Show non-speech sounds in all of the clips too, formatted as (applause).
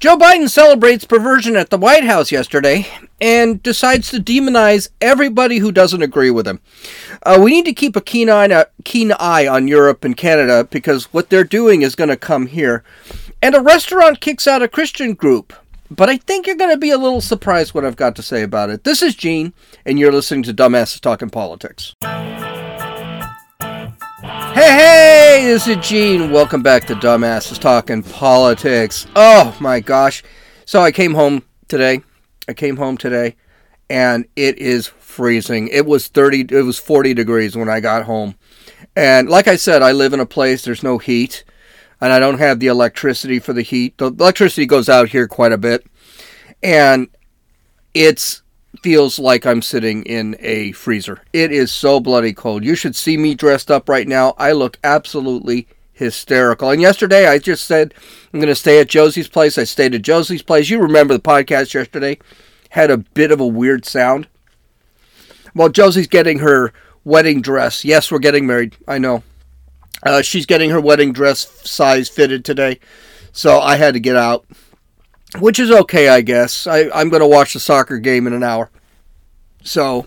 Joe Biden celebrates perversion at the White House yesterday and decides to demonize everybody who doesn't agree with him. Uh, we need to keep a keen eye, a keen eye on Europe and Canada because what they're doing is going to come here. And a restaurant kicks out a Christian group. But I think you're going to be a little surprised what I've got to say about it. This is Gene, and you're listening to Dumbasses Talking Politics. Hey, hey, this is Gene. Welcome back to Dumbasses Talking Politics. Oh my gosh. So I came home today. I came home today and it is freezing. It was 30 it was 40 degrees when I got home. And like I said, I live in a place there's no heat and I don't have the electricity for the heat. The electricity goes out here quite a bit. And it's feels like I'm sitting in a freezer. It is so bloody cold. You should see me dressed up right now. I look absolutely hysterical. And yesterday I just said I'm going to stay at Josie's place. I stayed at Josie's place. You remember the podcast yesterday had a bit of a weird sound. Well, Josie's getting her wedding dress. Yes, we're getting married. I know. Uh, she's getting her wedding dress size fitted today. So I had to get out which is okay, I guess. I, I'm going to watch the soccer game in an hour. So,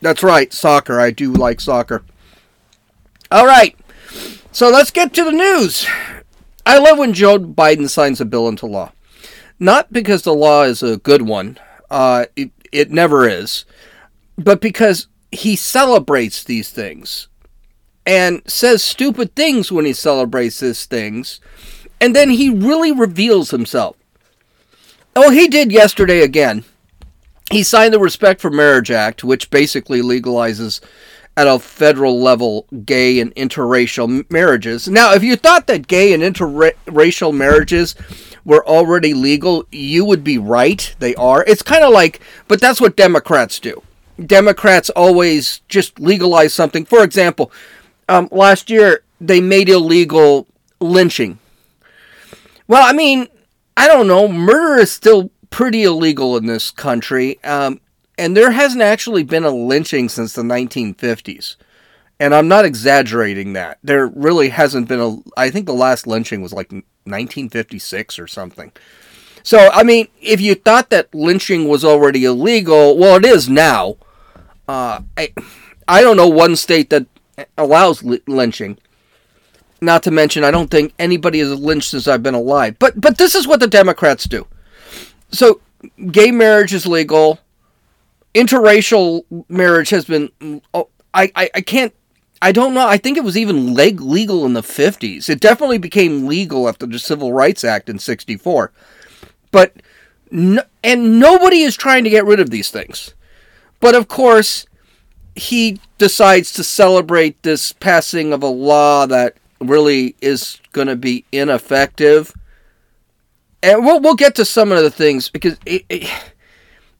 that's right, soccer. I do like soccer. All right, so let's get to the news. I love when Joe Biden signs a bill into law. Not because the law is a good one, uh, it, it never is, but because he celebrates these things and says stupid things when he celebrates these things, and then he really reveals himself. Oh, he did yesterday again. He signed the Respect for Marriage Act, which basically legalizes at a federal level gay and interracial marriages. Now, if you thought that gay and interracial marriages were already legal, you would be right. They are. It's kind of like, but that's what Democrats do. Democrats always just legalize something. For example, um, last year they made illegal lynching. Well, I mean, I don't know. Murder is still pretty illegal in this country, um, and there hasn't actually been a lynching since the 1950s. And I'm not exaggerating that. There really hasn't been a. I think the last lynching was like 1956 or something. So, I mean, if you thought that lynching was already illegal, well, it is now. Uh, I, I don't know one state that allows lynching. Not to mention, I don't think anybody has lynched since I've been alive. But but this is what the Democrats do. So gay marriage is legal. Interracial marriage has been. Oh, I, I, I can't. I don't know. I think it was even leg- legal in the 50s. It definitely became legal after the Civil Rights Act in 64. But, no, and nobody is trying to get rid of these things. But of course, he decides to celebrate this passing of a law that really is going to be ineffective. And we'll, we'll get to some of the things because it, it,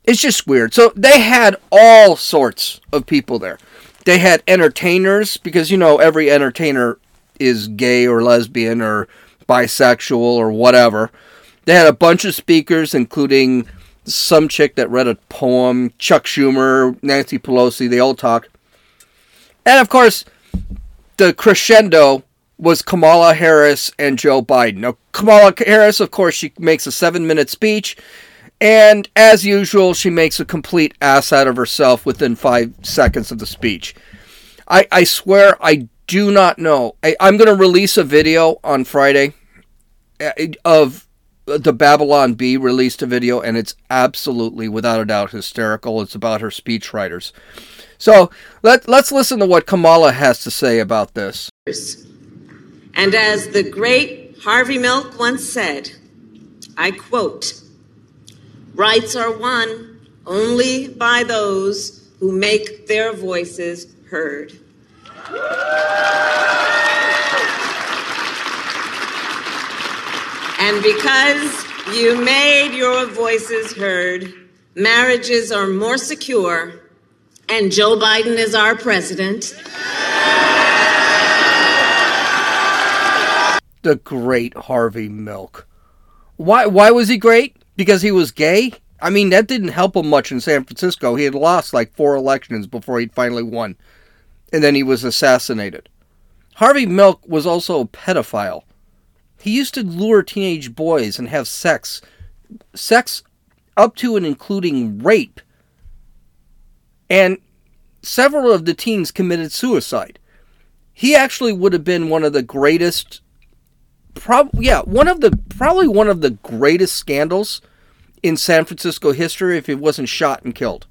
it's just weird. So they had all sorts of people there. They had entertainers because, you know, every entertainer is gay or lesbian or bisexual or whatever. They had a bunch of speakers, including some chick that read a poem, Chuck Schumer, Nancy Pelosi, they all talked. And of course, the crescendo was Kamala Harris and Joe Biden. Now, Kamala Harris, of course, she makes a seven minute speech, and as usual, she makes a complete ass out of herself within five seconds of the speech. I, I swear, I do not know. I, I'm going to release a video on Friday uh, of the Babylon Bee released a video, and it's absolutely, without a doubt, hysterical. It's about her speechwriters. So let, let's listen to what Kamala has to say about this. And as the great Harvey Milk once said, I quote, rights are won only by those who make their voices heard. And because you made your voices heard, marriages are more secure, and Joe Biden is our president. The great Harvey Milk. Why why was he great? Because he was gay? I mean, that didn't help him much in San Francisco. He had lost like four elections before he finally won. And then he was assassinated. Harvey Milk was also a pedophile. He used to lure teenage boys and have sex sex up to and including rape. And several of the teens committed suicide. He actually would have been one of the greatest yeah, one of the probably one of the greatest scandals in San Francisco history if he wasn't shot and killed.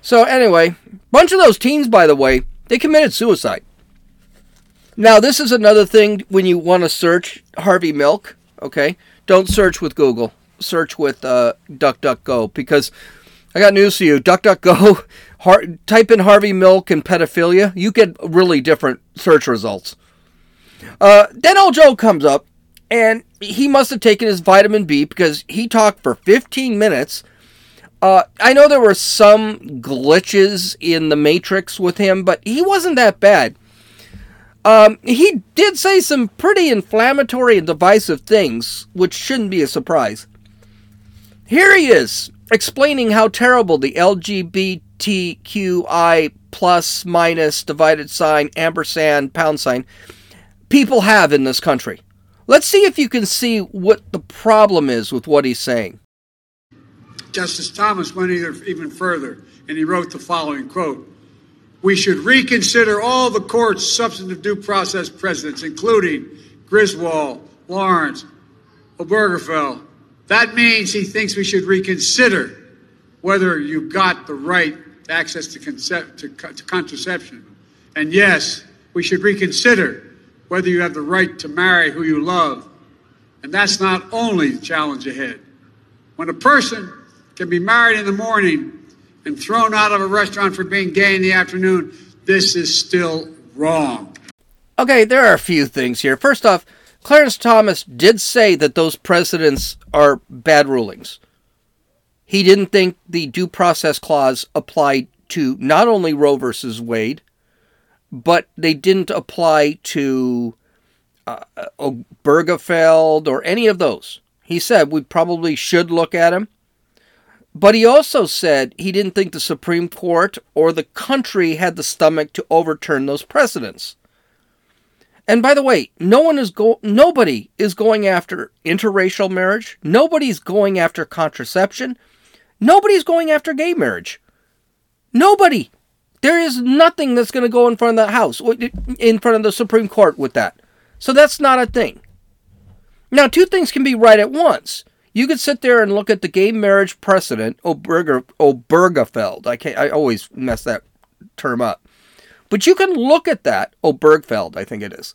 So anyway, bunch of those teens by the way, they committed suicide. Now, this is another thing when you want to search Harvey Milk, okay? Don't search with Google. Search with uh, DuckDuckGo because I got news for you. DuckDuckGo, (laughs) type in Harvey Milk and pedophilia, you get really different search results. Uh, then old Joe comes up, and he must have taken his vitamin B because he talked for 15 minutes. Uh, I know there were some glitches in the Matrix with him, but he wasn't that bad. Um, he did say some pretty inflammatory and divisive things, which shouldn't be a surprise. Here he is, explaining how terrible the LGBTQI plus minus divided sign ampersand pound sign people have in this country. Let's see if you can see what the problem is with what he's saying. Justice Thomas went even further, and he wrote the following quote we should reconsider all the court's substantive due process precedents, including Griswold, Lawrence, Obergefell. That means he thinks we should reconsider whether you got the right access to, concept, to, to contraception. And yes, we should reconsider whether you have the right to marry who you love. And that's not only the challenge ahead. When a person can be married in the morning and thrown out of a restaurant for being gay in the afternoon, this is still wrong. Okay, there are a few things here. First off, Clarence Thomas did say that those precedents are bad rulings. He didn't think the due process clause applied to not only Roe versus Wade, but they didn't apply to uh, Obergefell or any of those. He said we probably should look at him. But he also said he didn't think the Supreme Court or the country had the stomach to overturn those precedents. And by the way, no one is go nobody is going after interracial marriage. Nobody's going after contraception. Nobody's going after gay marriage. Nobody. There is nothing that's going to go in front of the House, in front of the Supreme Court with that. So that's not a thing. Now, two things can be right at once. You could sit there and look at the gay marriage precedent, Oberger, Obergefell. I can't. I always mess that term up. But you can look at that, Obergefell, I think it is.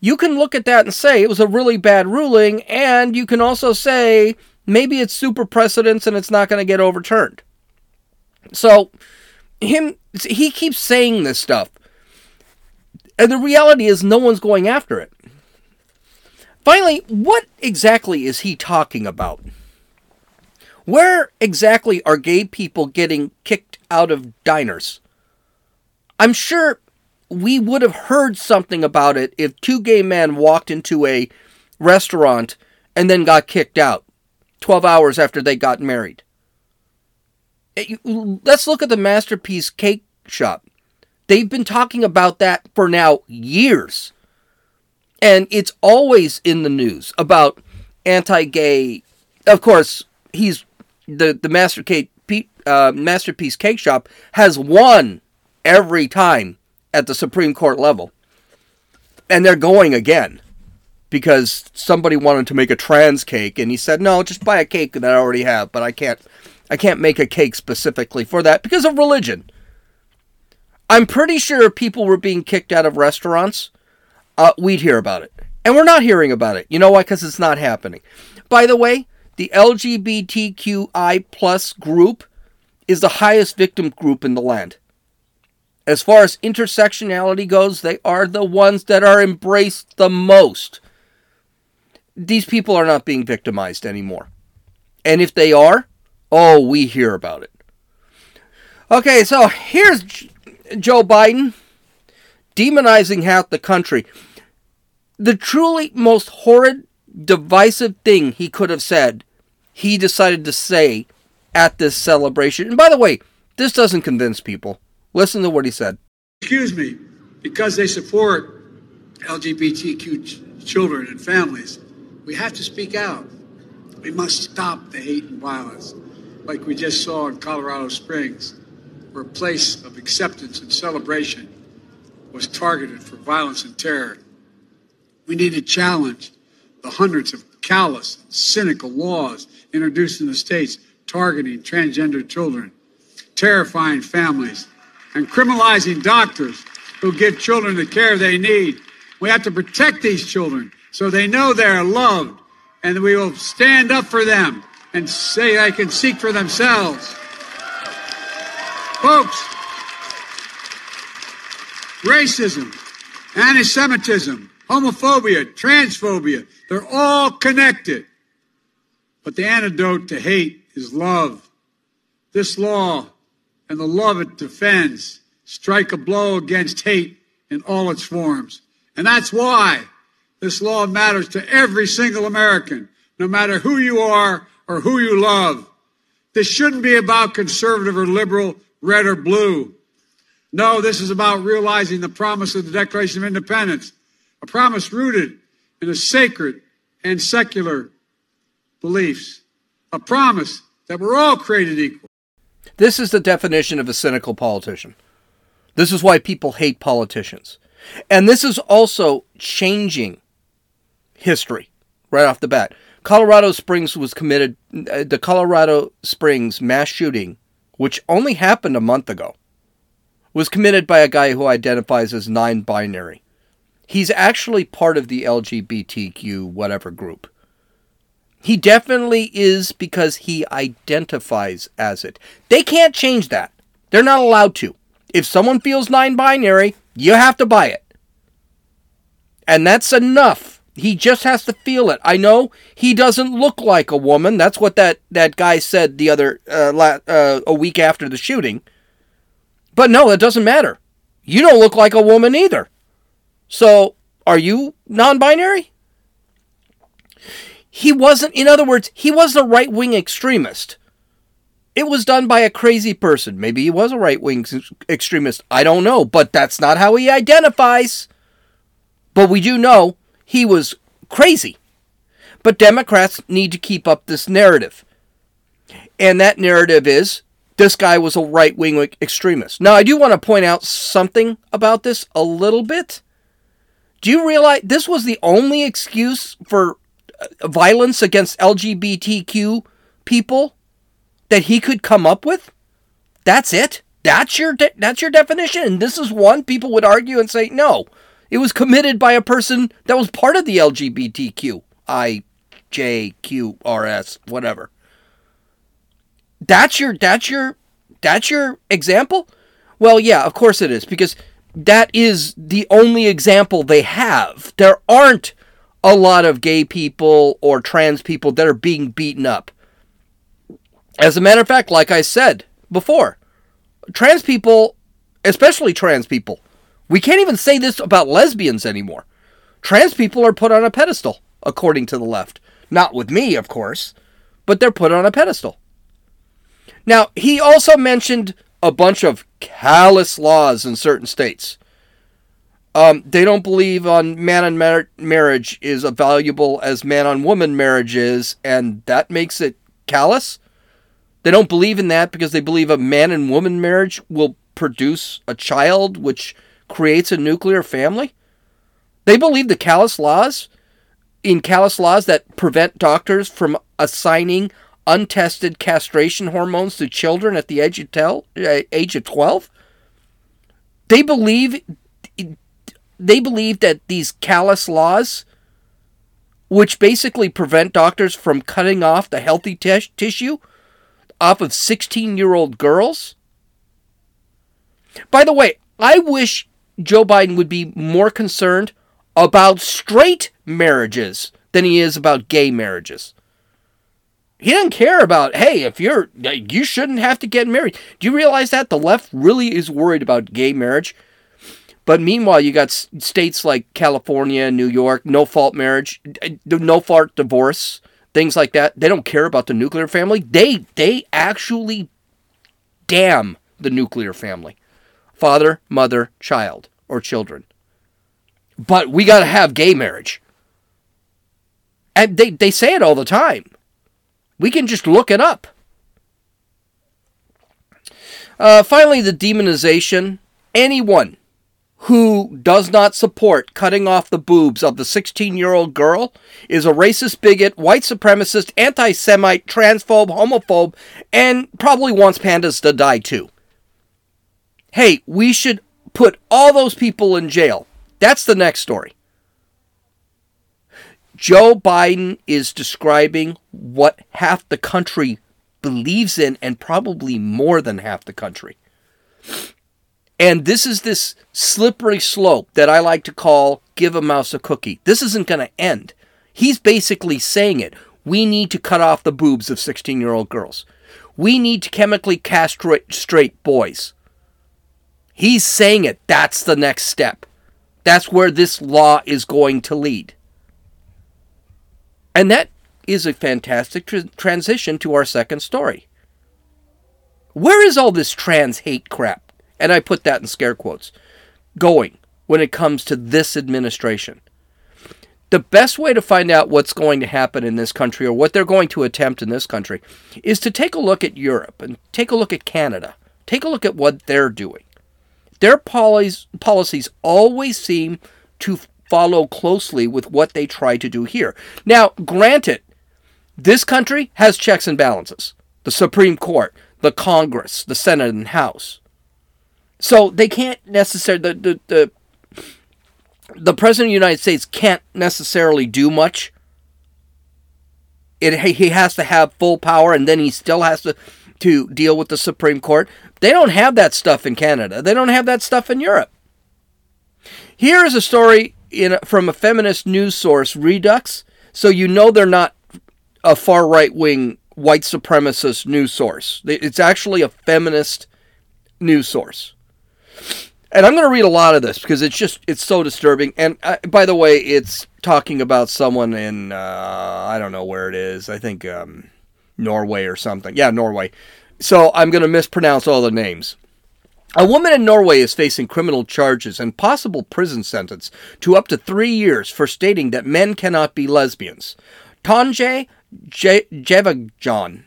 You can look at that and say it was a really bad ruling, and you can also say maybe it's super precedence and it's not going to get overturned. So, him, he keeps saying this stuff. And the reality is, no one's going after it. Finally, what exactly is he talking about? Where exactly are gay people getting kicked out of diners? I'm sure we would have heard something about it if two gay men walked into a restaurant and then got kicked out 12 hours after they got married. Eh, let's look at the Masterpiece Cake Shop. They've been talking about that for now years. And it's always in the news about anti-gay. Of course, he's the the Master Cake, uh, masterpiece cake shop has won every time at the Supreme Court level, and they're going again because somebody wanted to make a trans cake, and he said, "No, just buy a cake that I already have, but I can't, I can't make a cake specifically for that because of religion." I'm pretty sure if people were being kicked out of restaurants uh, we'd hear about it. And we're not hearing about it. You know why? Because it's not happening. By the way, the LGBTQI plus group is the highest victim group in the land. As far as intersectionality goes, they are the ones that are embraced the most. These people are not being victimized anymore. And if they are, oh, we hear about it. Okay, so here's Joe Biden demonizing half the country. The truly most horrid, divisive thing he could have said, he decided to say at this celebration. And by the way, this doesn't convince people. Listen to what he said. Excuse me, because they support LGBTQ ch- children and families, we have to speak out. We must stop the hate and violence, like we just saw in Colorado Springs, where a place of acceptance and celebration was targeted for violence and terror. We need to challenge the hundreds of callous, cynical laws introduced in the states targeting transgender children, terrifying families, and criminalizing doctors who give children the care they need. We have to protect these children so they know they're loved and we will stand up for them and say they can seek for themselves. Folks, racism, anti Semitism, homophobia, transphobia, they're all connected. But the antidote to hate is love. This law and the love it defends strike a blow against hate in all its forms. And that's why this law matters to every single American, no matter who you are or who you love. This shouldn't be about conservative or liberal, red or blue. No, this is about realizing the promise of the Declaration of Independence, a promise rooted in a sacred and secular beliefs, a promise that we're all created equal. This is the definition of a cynical politician. This is why people hate politicians. And this is also changing history right off the bat. Colorado Springs was committed, uh, the Colorado Springs mass shooting, which only happened a month ago, was committed by a guy who identifies as non binary. He's actually part of the LGBTQ whatever group. He definitely is because he identifies as it. They can't change that. They're not allowed to. If someone feels non binary, you have to buy it. And that's enough. He just has to feel it. I know he doesn't look like a woman. That's what that, that guy said the other uh, la- uh, a week after the shooting. But no, that doesn't matter. You don't look like a woman either. So, are you non-binary? He wasn't. In other words, he wasn't a right-wing extremist. It was done by a crazy person. Maybe he was a right-wing extremist. I don't know, but that's not how he identifies. But we do know he was crazy. But Democrats need to keep up this narrative. And that narrative is this guy was a right wing extremist. Now, I do want to point out something about this a little bit. Do you realize this was the only excuse for uh, violence against LGBTQ people that he could come up with? That's it. That's your de- that's your definition. And this is one people would argue and say no. It was committed by a person that was part of the LGBTQ, I, J, Q, R, S, whatever. That's your that's your that's your example? Well, yeah, of course it is because that is the only example they have. There aren't a lot of gay people or trans people that are being beaten up. As a matter of fact, like I said before, trans people, especially trans people, we can't even say this about lesbians anymore. Trans people are put on a pedestal, according to the left. Not with me, of course, but they're put on a pedestal. Now, he also mentioned a bunch of callous laws in certain states. Um, they don't believe on man on mar- marriage is as valuable as man on woman marriage is, and that makes it callous. They don't believe in that because they believe a man and woman marriage will produce a child, which creates a nuclear family? They believe the callous laws in callous laws that prevent doctors from assigning untested castration hormones to children at the age of, tel- uh, age of 12. They believe they believe that these callous laws which basically prevent doctors from cutting off the healthy t- tissue off of 16-year-old girls. By the way, I wish Joe Biden would be more concerned about straight marriages than he is about gay marriages. He doesn't care about, hey, if you're, you shouldn't have to get married. Do you realize that? The left really is worried about gay marriage. But meanwhile, you got states like California, New York, no fault marriage, no fault divorce, things like that. They don't care about the nuclear family. They they actually damn the nuclear family father, mother, child, or children. But we got to have gay marriage. And they, they say it all the time. We can just look it up. Uh, finally, the demonization. Anyone who does not support cutting off the boobs of the 16 year old girl is a racist, bigot, white supremacist, anti Semite, transphobe, homophobe, and probably wants pandas to die too. Hey, we should put all those people in jail. That's the next story. Joe Biden is describing what half the country believes in, and probably more than half the country. And this is this slippery slope that I like to call give a mouse a cookie. This isn't going to end. He's basically saying it. We need to cut off the boobs of 16 year old girls. We need to chemically castrate straight boys. He's saying it. That's the next step. That's where this law is going to lead. And that is a fantastic tr- transition to our second story. Where is all this trans hate crap? And I put that in scare quotes going when it comes to this administration. The best way to find out what's going to happen in this country or what they're going to attempt in this country is to take a look at Europe and take a look at Canada. Take a look at what they're doing. Their policies, policies always seem to follow closely with what they try to do here. Now, granted, this country has checks and balances the Supreme Court, the Congress, the Senate, and House. So they can't necessarily, the, the, the, the President of the United States can't necessarily do much. It, he has to have full power and then he still has to, to deal with the Supreme Court. They don't have that stuff in Canada, they don't have that stuff in Europe. Here is a story from a feminist news source, Reduxx, so you know they're not a far right wing white supremacist news source. It's actually a feminist news source. And I'm going to read a lot of this because it's just it's so disturbing. And uh, by the way, it's talking about someone in uh, I don't know where it is. I think um, Norway or something. Yeah, Norway. So I'm going to mispronounce all the names. A woman in Norway is facing criminal charges and possible prison sentence to up to three years for stating that men cannot be lesbians. Tonje Jevajon,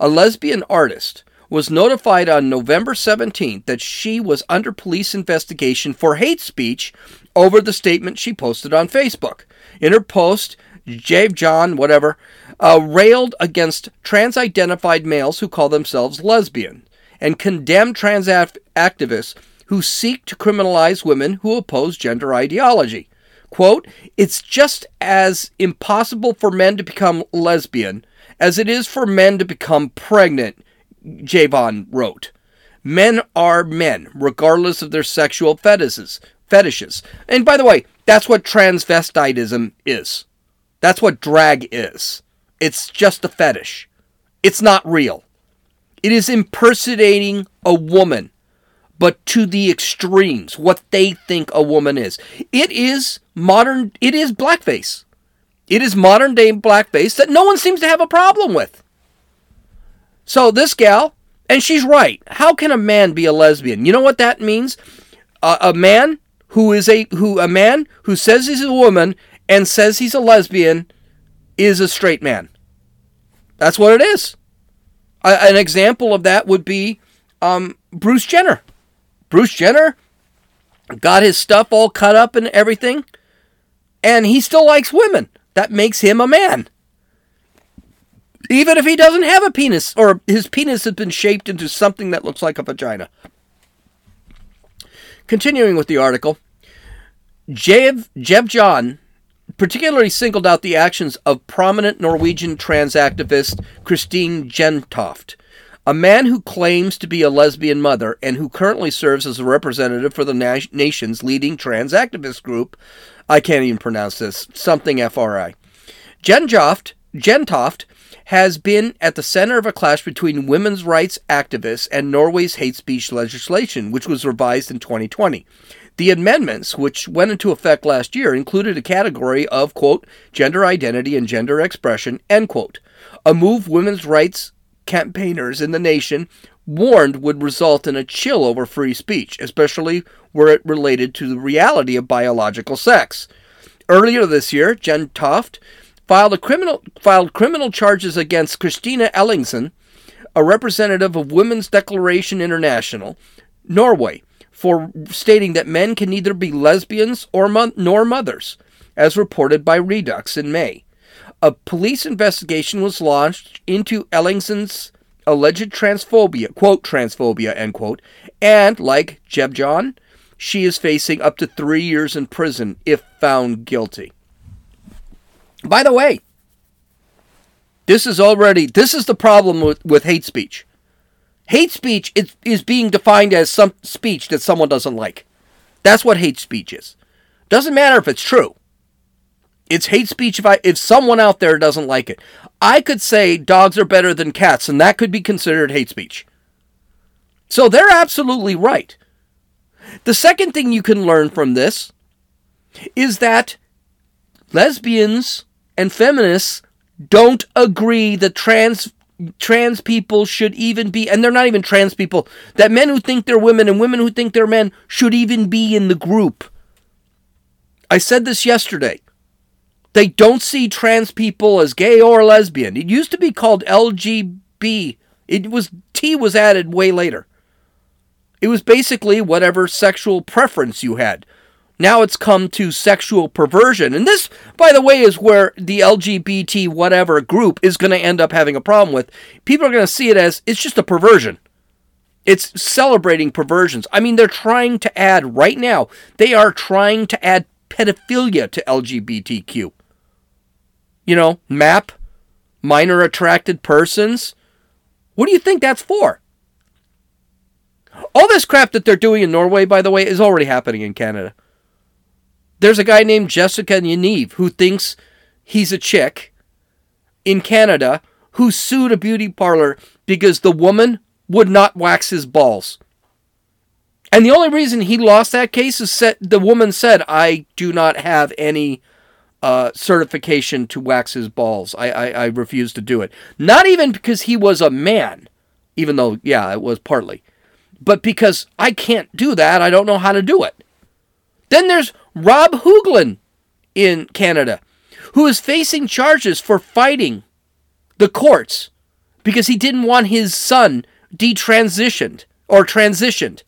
a lesbian artist, was notified on November 17th that she was under police investigation for hate speech over the statement she posted on Facebook. In her post, Jevajon, whatever, uh, railed against trans identified males who call themselves lesbian and condemn trans activists who seek to criminalize women who oppose gender ideology. Quote, it's just as impossible for men to become lesbian as it is for men to become pregnant, Javon wrote. Men are men, regardless of their sexual fetishes. Fetishes. And by the way, that's what transvestitism is. That's what drag is. It's just a fetish. It's not real. It is impersonating a woman, but to the extremes, what they think a woman is. It is modern, it is blackface. It is modern day blackface that no one seems to have a problem with. So this gal, and she's right. How can a man be a lesbian? You know what that means? Uh, a man who is a who a man who says he's a woman and says he's a lesbian is a straight man. That's what it is an example of that would be um, Bruce Jenner. Bruce Jenner got his stuff all cut up and everything, and he still likes women. That makes him a man. Even if he doesn't have a penis, or his penis has been shaped into something that looks like a vagina. Continuing with the article, Jev, Jev John particularly singled out the actions of prominent Norwegian trans activist Christine Jentoft, a man who claims to be a lesbian mother and who currently serves as a representative for the na- nation's leading trans activist group. I can't even pronounce this, something FRI. Jentoft, Jentoft has been at the center of a clash between women's rights activists and Norway's hate speech legislation, which was revised in 2020. The amendments, which went into effect last year, included a category of, quote, gender identity and gender expression, end quote, a move women's rights campaigners in the nation warned would result in a chill over free speech, especially where it related to the reality of biological sex. Earlier this year, Jentoft filed a criminal filed criminal charges against Christina Ellingsen, a representative of Women's Declaration International, Norway, for stating that men can neither be lesbians or mo- nor mothers, as reported by Reduxx in May. A police investigation was launched into Ellingsen's alleged transphobia, quote, transphobia, end quote, and, like Jeb John, she is facing up to three years in prison if found guilty. By the way, this is already this is the problem with, with hate speech. Hate speech is, is being defined as some speech that someone doesn't like. That's what hate speech is. Doesn't matter if it's true. It's hate speech if I if someone out there doesn't like it. I could say dogs are better than cats, and that could be considered hate speech. So they're absolutely right. The second thing you can learn from this is that lesbians and feminists don't agree that trans trans people should even be and they're not even trans people that men who think they're women and women who think they're men should even be in the group. I said this yesterday. They don't see trans people as gay or lesbian. It used to be called LGB. It was T was added way later. It was basically whatever sexual preference you had. Now it's come to sexual perversion. And this, by the way, is where the LGBT whatever group is going to end up having a problem with. People are going to see it as it's just a perversion. It's celebrating perversions. I mean, they're trying to add, right now, they are trying to add pedophilia to LGBTQ you know, MAP, minor attracted persons. What do you think that's for? All this crap that they're doing in Norway, by the way, is already happening in Canada. There's a guy named Jessica Yaniv who thinks he's a chick in Canada who sued a beauty parlor because the woman would not wax his balls. And the only reason he lost that case is that the woman said, I do not have any uh, certification to wax his balls. I, I, I refuse to do it. Not even because he was a man, even though, yeah, it was partly, but because I can't do that. I don't know how to do it. Then there's Rob Hoogland in Canada, who is facing charges for fighting the courts because he didn't want his son detransitioned or transitioned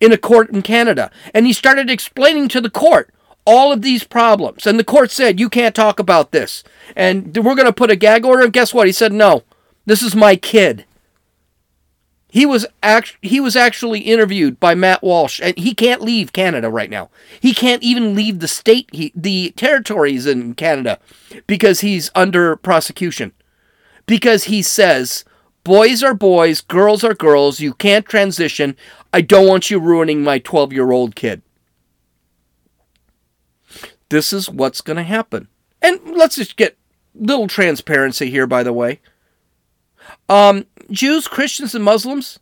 in a court in Canada. And he started explaining to the court all of these problems. And the court said, you can't talk about this. And we're going to put a gag order. And guess what? He said, no, this is my kid. He was act- he was actually interviewed by Matt Walsh, and he can't leave Canada right now. He can't even leave the state, he, the territories in Canada, because he's under prosecution. Because he says, boys are boys, girls are girls, you can't transition. I don't want you ruining my 12 year old kid this is what's going to happen. And let's just get little transparency here, by the way. Um, Jews, Christians, and Muslims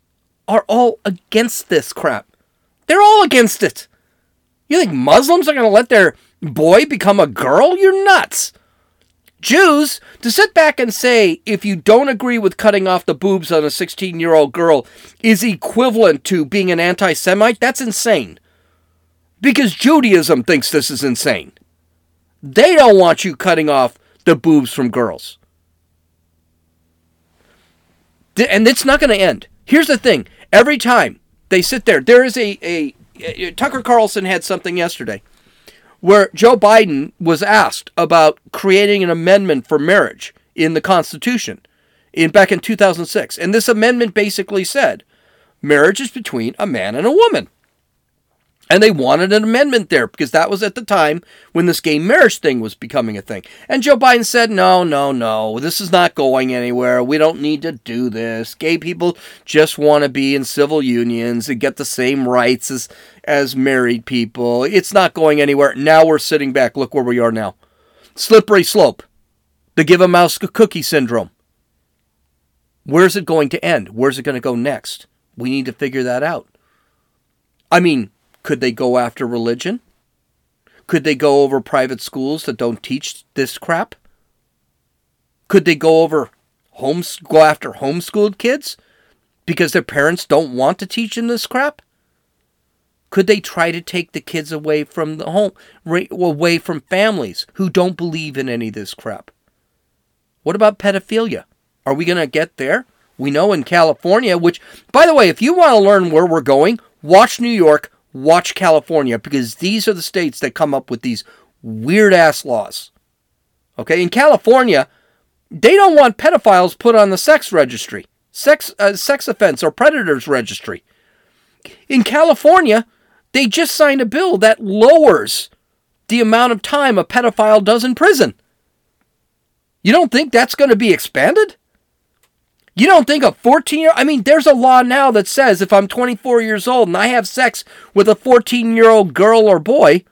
are all against this crap. They're all against it. You think Muslims are going to let their boy become a girl? You're nuts. Jews, to sit back and say if you don't agree with cutting off the boobs on a 16 year old girl is equivalent to being an anti Semite, that's insane. Because Judaism thinks this is insane. They don't want you cutting off the boobs from girls. And it's not going to end. Here's the thing every time they sit there, there is a, a, a, Tucker Carlson had something yesterday where Joe Biden was asked about creating an amendment for marriage in the Constitution in back in 2006. And this amendment basically said marriage is between a man and a woman. And they wanted an amendment there because that was at the time when this gay marriage thing was becoming a thing. And Joe Biden said, no, no, no, this is not going anywhere. We don't need to do this. Gay people just want to be in civil unions and get the same rights as, as married people. It's not going anywhere. Now we're sitting back. Look where we are now. Slippery slope. The give a mouse a cookie syndrome. Where's it going to end? Where's it going to go next? We need to figure that out. I mean, could they go after religion? Could they go over private schools that don't teach this crap? Could they go over homes go after homeschooled kids because their parents don't want to teach them this crap? Could they try to take the kids away from the home, away from families who don't believe in any of this crap? What about pedophilia? Are we going to get there? We know in California, which, by the way, if you want to learn where we're going, watch New York, watch California, because these are the states that come up with these weird ass laws. Okay, in California, they don't want pedophiles put on the sex registry, sex uh, sex offense or predators registry. In California, they just signed a bill that lowers the amount of time a pedophile does in prison. You don't think that's going to be expanded? You don't think a 14 year. I mean, there's a law now that says if I'm 24 years old and I have sex with a 14 year old girl or boy,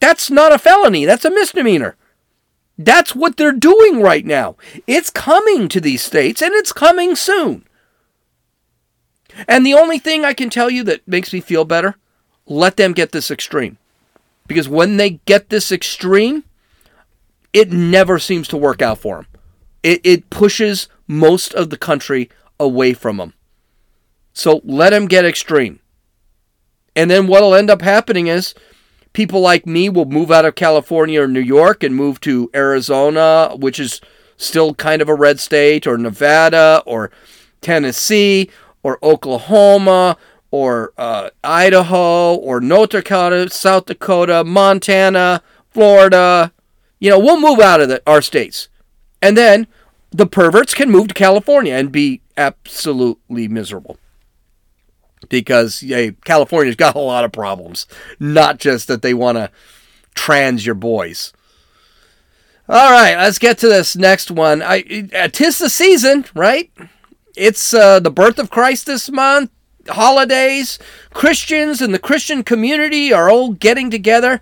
that's not a felony. That's a misdemeanor. That's what they're doing right now. It's coming to these states and it's coming soon. And the only thing I can tell you that makes me feel better, let them get this extreme. Because when they get this extreme, it never seems to work out for them. It, it pushes most of the country away from them. So let them get extreme. And then what'll end up happening is people like me will move out of California or New York and move to Arizona, which is still kind of a red state, or Nevada, or Tennessee, or Oklahoma, or uh, Idaho, or North Dakota, South Dakota, Montana, Florida. You know, we'll move out of the, our states. And then the perverts can move to California and be absolutely miserable. Because yeah, California's got a lot of problems, not just that they want to trans your boys. All right, let's get to this next one. I, tis the season, right? It's uh, the birth of Christ this month, holidays. Christians and the Christian community are all getting together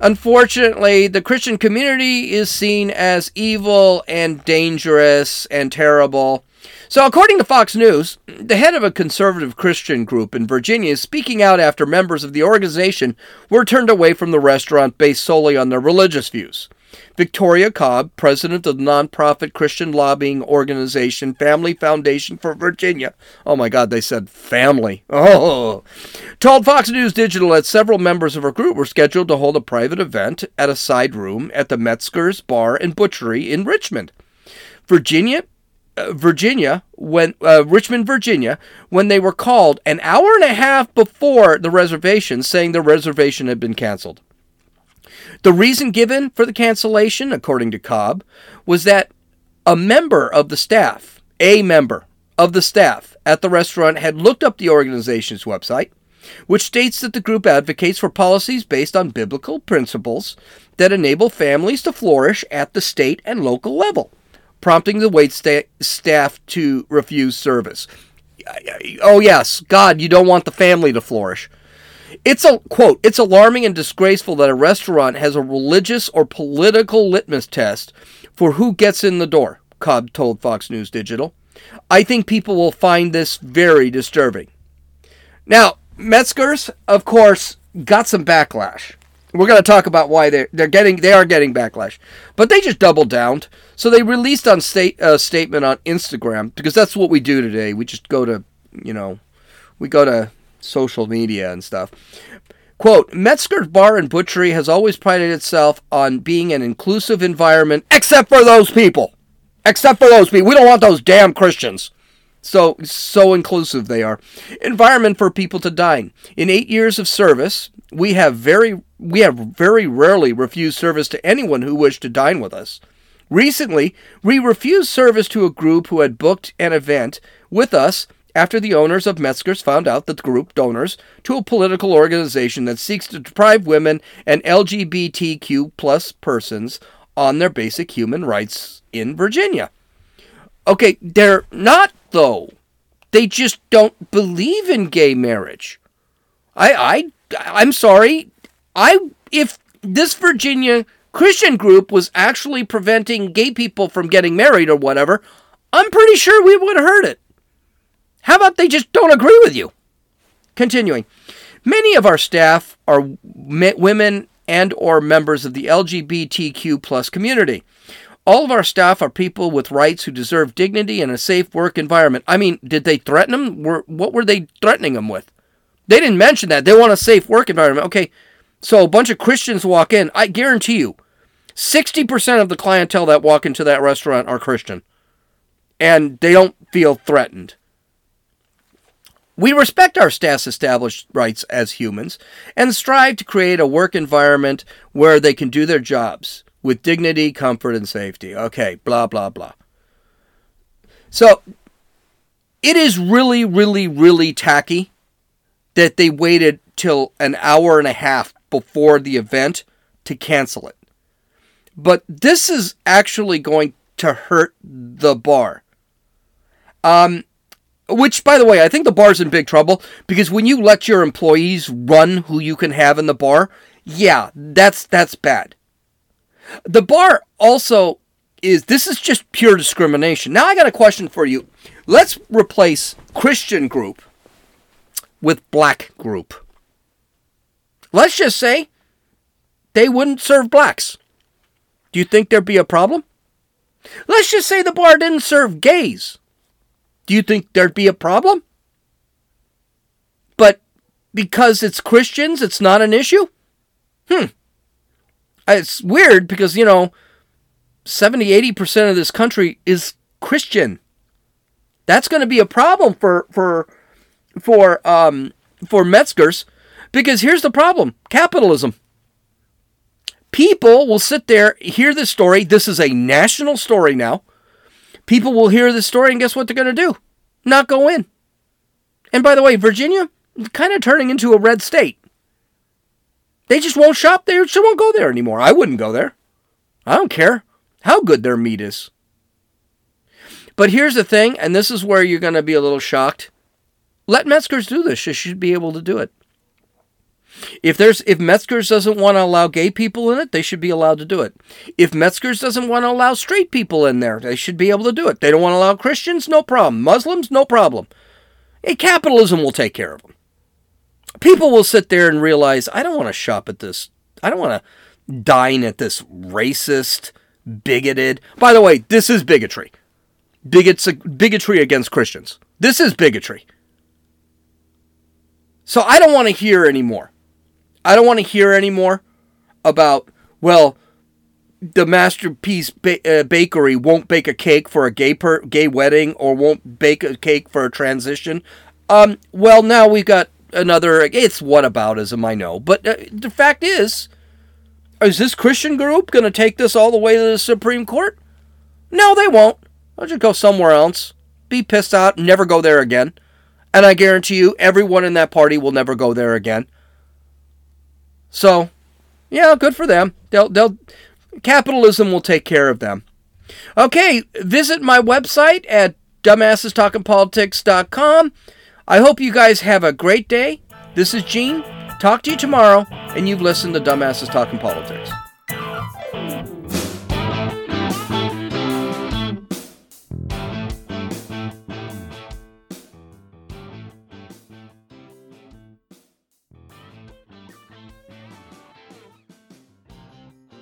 Unfortunately, the Christian community is seen as evil and dangerous and terrible. So, according to Fox News, the head of a conservative Christian group in Virginia is speaking out after members of the organization were turned away from the restaurant based solely on their religious views. Victoria Cobb, president of the nonprofit Christian lobbying organization Family Foundation for Virginia. Oh my God, they said family. (laughs) Oh. Told Fox News Digital that several members of her group were scheduled to hold a private event at a side room at the Metzger's Bar and Butchery in Richmond. Virginia uh, Virginia, when uh, Richmond, Virginia, when they were called an hour and a half before the reservation, saying the reservation had been canceled. The reason given for the cancellation, according to Cobb, was that a member of the staff, a member of the staff at the restaurant, had looked up the organization's website, which states that the group advocates for policies based on biblical principles that enable families to flourish at the state and local level, prompting the wait sta- staff to refuse service. Oh, yes, God, you don't want the family to flourish. It's a quote, it's alarming and disgraceful that a restaurant has a religious or political litmus test for who gets in the door, Cobb told Fox News Digital. I think people will find this very disturbing. Now, Metzger's, of course, got some backlash. We're going to talk about why they're, they're getting they are getting backlash, but they just doubled down. So they released on state a uh, statement on Instagram because that's what we do today. We just go to you know, we go to social media and stuff. Quote, Metzger's Bar and Butchery has always prided itself on being an inclusive environment, except for those people. Except for those people. We don't want those damn Christians. So, so inclusive they are. Environment for people to dine. In eight years of service, we have very, we have very rarely refused service to anyone who wished to dine with us. Recently, we refused service to a group who had booked an event with us after the owners of Metzger's found out that the group donors to a political organization that seeks to deprive women and LGBTQ plus persons on their basic human rights in Virginia. Okay, they're not though. They just don't believe in gay marriage. I I I'm sorry. I if this Virginia Christian group was actually preventing gay people from getting married or whatever, I'm pretty sure we would have heard it. How about they just don't agree with you? Continuing. Many of our staff are women and or members of the LGBTQ plus community. All of our staff are people with rights who deserve dignity and a safe work environment. I mean, did they threaten them? Were, what were they threatening them with? They didn't mention that. They want a safe work environment. Okay, so a bunch of Christians walk in. I guarantee you, 60% of the clientele that walk into that restaurant are Christian. And they don't feel threatened. We respect our staff's established rights as humans and strive to create a work environment where they can do their jobs with dignity, comfort, and safety. Okay, blah, blah, blah. So it is really, really, really tacky that they waited till an hour and a half before the event to cancel it. But this is actually going to hurt the bar. Um, which, by the way, I think the bar's in big trouble because when you let your employees run who you can have in the bar, yeah, that's that's bad. The bar also is this is just pure discrimination. Now I got a question for you. Let's replace Christian group with black group. Let's just say they wouldn't serve blacks. Do you think there'd be a problem? Let's just say the bar didn't serve gays. Do you think there'd be a problem? But because it's Christians, it's not an issue? Hmm. It's weird because, you know, 70 80% of this country is Christian. That's going to be a problem for for for um for Metzgers because here's the problem. Capitalism. People will sit there, hear this story. This is a national story now people will hear this story and guess what they're going to do? Not go in. And by the way, Virginia kind of turning into a red state. They just won't shop there. Just won't go there anymore. I wouldn't go there. I don't care how good their meat is. But here's the thing, and this is where you're going to be a little shocked. Let Metzgers do this. She should be able to do it. If there's if Metzgers doesn't want to allow gay people in it, they should be allowed to do it. If Metzgers doesn't want to allow straight people in there, they should be able to do it. They don't want to allow Christians, no problem. Muslims, no problem. Hey, capitalism will take care of them. People will sit there and realize, I don't want to shop at this. I don't want to dine at this racist, bigoted. By the way, this is bigotry. Bigots, bigotry against Christians. This is bigotry. So I don't want to hear anymore. I don't want to hear anymore about, well, the Masterpiece ba- uh, Bakery won't bake a cake for a gay per- gay wedding or won't bake a cake for a transition. Um, well, now we've got another. It's whataboutism, I know, but uh, the fact is, is this Christian group going to take this all the way to the Supreme Court? No, they won't. They'll just go somewhere else, be pissed out, never go there again. And I guarantee you, everyone in that party will never go there again. So, yeah, good for them. They'll they'll capitalism will take care of them. Okay, visit my website at dumbassestalkingpolitics.com. I hope you guys have a great day. This is Gene. Talk to you tomorrow, and you've listened to Dumbasses Talking Politics.